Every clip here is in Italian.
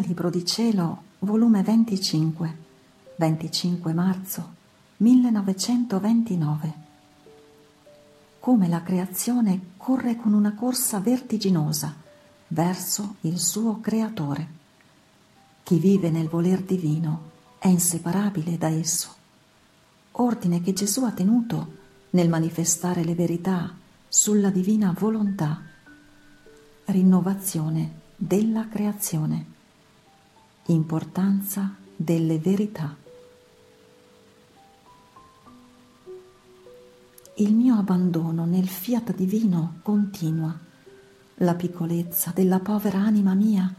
Libro di Cielo, volume 25, 25 marzo 1929. Come la creazione corre con una corsa vertiginosa verso il suo creatore. Chi vive nel voler divino è inseparabile da esso. Ordine che Gesù ha tenuto nel manifestare le verità sulla divina volontà. Rinnovazione della creazione importanza delle verità. Il mio abbandono nel fiat divino continua. La piccolezza della povera anima mia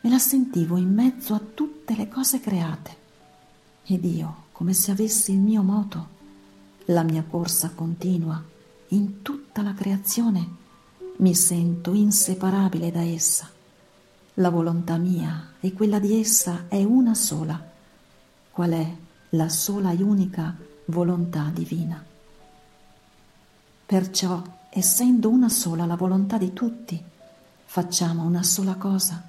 me la sentivo in mezzo a tutte le cose create. Ed io, come se avessi il mio moto, la mia corsa continua in tutta la creazione, mi sento inseparabile da essa la volontà mia e quella di essa è una sola, qual è la sola e unica volontà divina. Perciò, essendo una sola la volontà di tutti, facciamo una sola cosa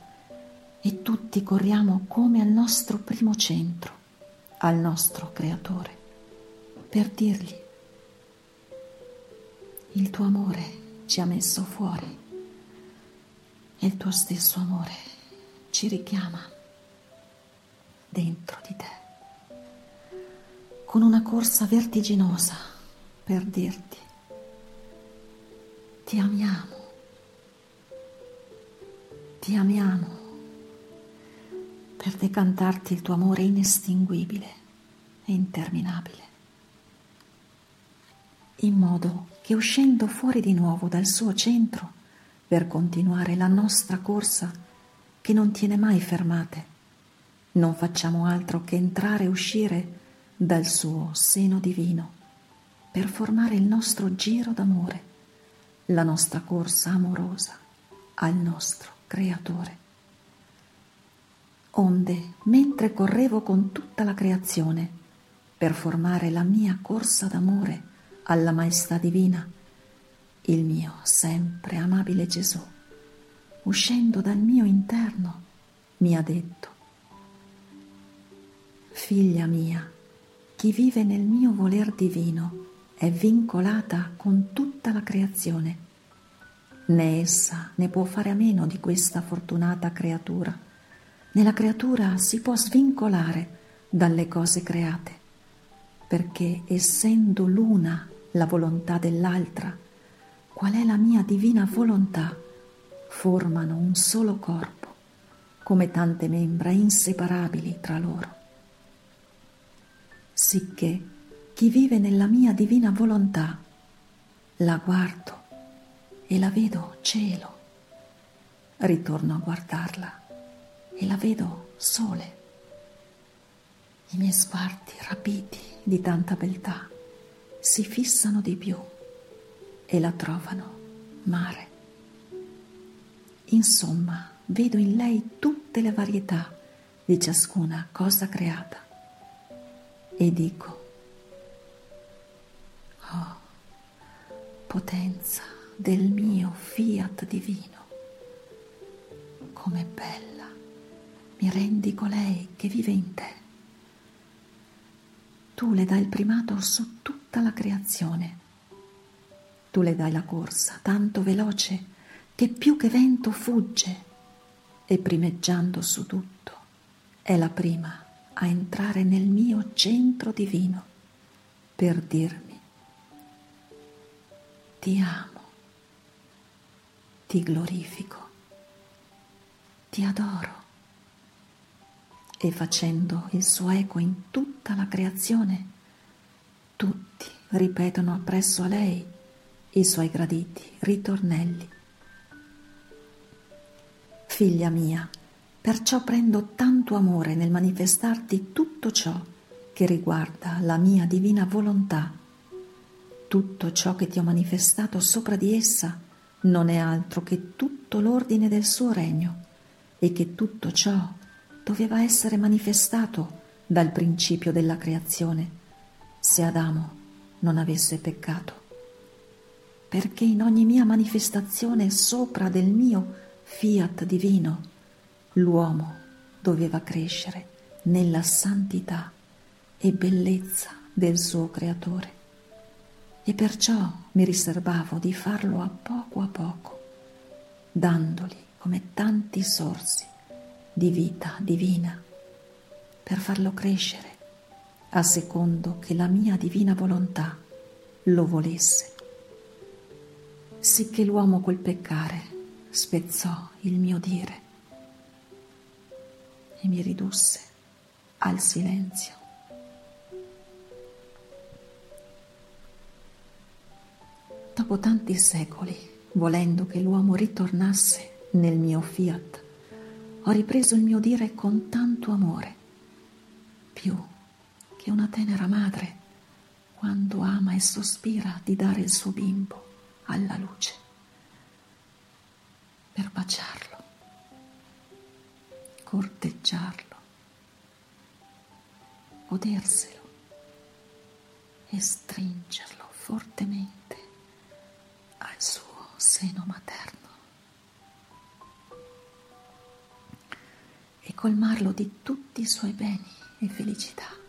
e tutti corriamo come al nostro primo centro, al nostro Creatore, per dirgli, il tuo amore ci ha messo fuori e il tuo stesso amore ci richiama dentro di te con una corsa vertiginosa per dirti ti amiamo, ti amiamo per decantarti il tuo amore inestinguibile e interminabile, in modo che uscendo fuori di nuovo dal suo centro per continuare la nostra corsa che non tiene mai fermate. Non facciamo altro che entrare e uscire dal suo seno divino per formare il nostro giro d'amore, la nostra corsa amorosa al nostro Creatore. Onde, mentre correvo con tutta la creazione per formare la mia corsa d'amore alla Maestà Divina, il mio sempre amabile Gesù, uscendo dal mio interno, mi ha detto, Figlia mia, chi vive nel mio voler divino è vincolata con tutta la creazione. Né essa ne può fare a meno di questa fortunata creatura. Nella creatura si può svincolare dalle cose create, perché essendo l'una la volontà dell'altra, qual è la mia divina volontà, formano un solo corpo, come tante membra inseparabili tra loro. Sicché chi vive nella mia divina volontà, la guardo e la vedo cielo. Ritorno a guardarla e la vedo sole. I miei sguardi rapiti di tanta beltà si fissano di più e la trovano mare. Insomma, vedo in lei tutte le varietà di ciascuna cosa creata e dico, oh, potenza del mio fiat divino, com'è bella, mi rendi colei che vive in te. Tu le dai il primato su tutta la creazione tu le dai la corsa, tanto veloce che più che vento fugge. E primeggiando su tutto è la prima a entrare nel mio centro divino per dirmi ti amo, ti glorifico, ti adoro. E facendo il suo eco in tutta la creazione, tutti ripetono appresso a lei i suoi graditi ritornelli. Figlia mia, perciò prendo tanto amore nel manifestarti tutto ciò che riguarda la mia divina volontà. Tutto ciò che ti ho manifestato sopra di essa non è altro che tutto l'ordine del suo regno e che tutto ciò doveva essere manifestato dal principio della creazione se Adamo non avesse peccato perché in ogni mia manifestazione sopra del mio fiat divino l'uomo doveva crescere nella santità e bellezza del suo creatore e perciò mi riservavo di farlo a poco a poco, dandogli come tanti sorsi di vita divina per farlo crescere a secondo che la mia divina volontà lo volesse. Sicché l'uomo col peccare spezzò il mio dire e mi ridusse al silenzio. Dopo tanti secoli, volendo che l'uomo ritornasse nel mio fiat, ho ripreso il mio dire con tanto amore, più che una tenera madre quando ama e sospira di dare il suo bimbo alla luce, per baciarlo, corteggiarlo, goderselo e stringerlo fortemente al suo seno materno e colmarlo di tutti i suoi beni e felicità.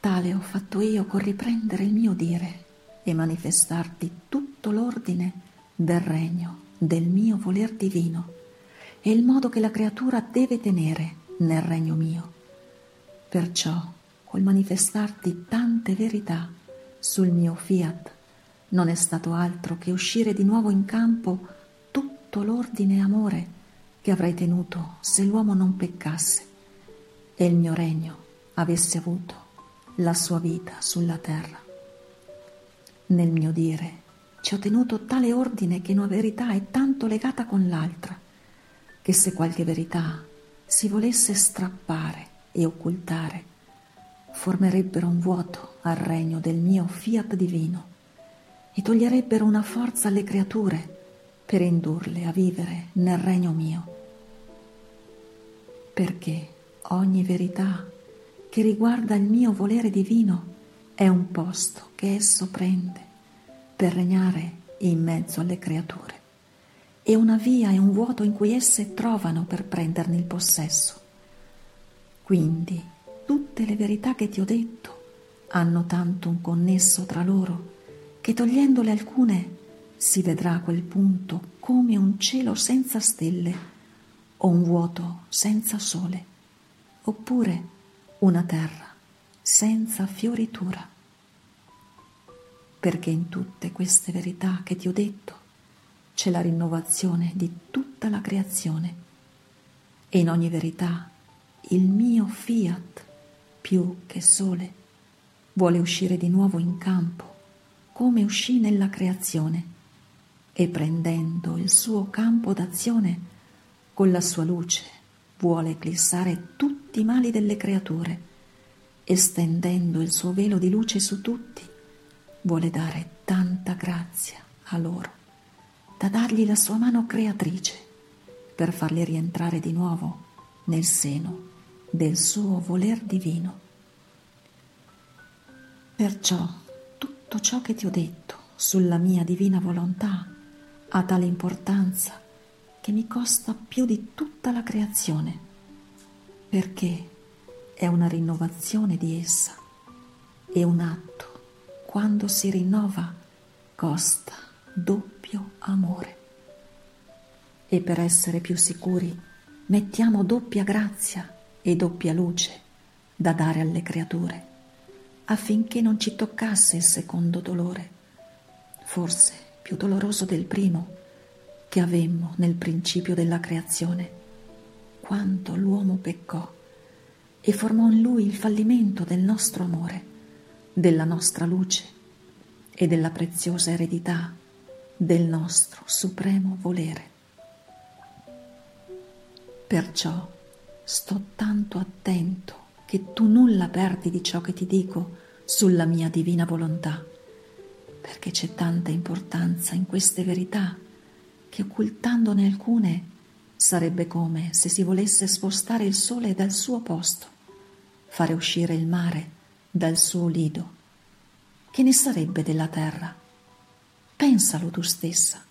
Tale ho fatto io con riprendere il mio dire e manifestarti tutto l'ordine del regno, del mio voler divino e il modo che la creatura deve tenere nel regno mio. Perciò, col manifestarti tante verità sul mio fiat, non è stato altro che uscire di nuovo in campo tutto l'ordine amore che avrei tenuto se l'uomo non peccasse e il mio regno avesse avuto la sua vita sulla terra. Nel mio dire ci ho tenuto tale ordine che una verità è tanto legata con l'altra, che se qualche verità si volesse strappare e occultare, formerebbero un vuoto al regno del mio fiat divino e toglierebbero una forza alle creature per indurle a vivere nel regno mio. Perché ogni verità che riguarda il mio volere divino è un posto che esso prende per regnare in mezzo alle creature e una via e un vuoto in cui esse trovano per prenderne il possesso. Quindi tutte le verità che ti ho detto hanno tanto un connesso tra loro che togliendole alcune si vedrà a quel punto come un cielo senza stelle o un vuoto senza sole, oppure una terra senza fioritura. Perché in tutte queste verità che ti ho detto c'è la rinnovazione di tutta la creazione. E in ogni verità il mio fiat più che sole vuole uscire di nuovo in campo come uscì nella creazione. E prendendo il suo campo d'azione con la sua luce vuole eclissare tutti i mali delle creature e stendendo il suo velo di luce su tutti, vuole dare tanta grazia a loro da dargli la sua mano creatrice per farli rientrare di nuovo nel seno del suo voler divino. Perciò tutto ciò che ti ho detto sulla mia divina volontà ha tale importanza che mi costa più di tutta la creazione, perché è una rinnovazione di essa. E un atto, quando si rinnova, costa doppio amore. E per essere più sicuri mettiamo doppia grazia e doppia luce da dare alle creature, affinché non ci toccasse il secondo dolore, forse più doloroso del primo, che avemmo nel principio della creazione, quando l'uomo peccò e formò in lui il fallimento del nostro amore, della nostra luce e della preziosa eredità del nostro supremo volere. Perciò sto tanto attento che tu nulla perdi di ciò che ti dico sulla mia divina volontà, perché c'è tanta importanza in queste verità che occultandone alcune sarebbe come se si volesse spostare il sole dal suo posto, fare uscire il mare dal suo lido. Che ne sarebbe della terra? Pensalo tu stessa.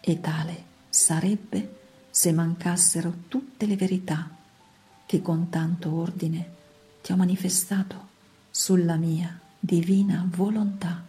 E tale sarebbe se mancassero tutte le verità che con tanto ordine ti ho manifestato sulla mia divina volontà.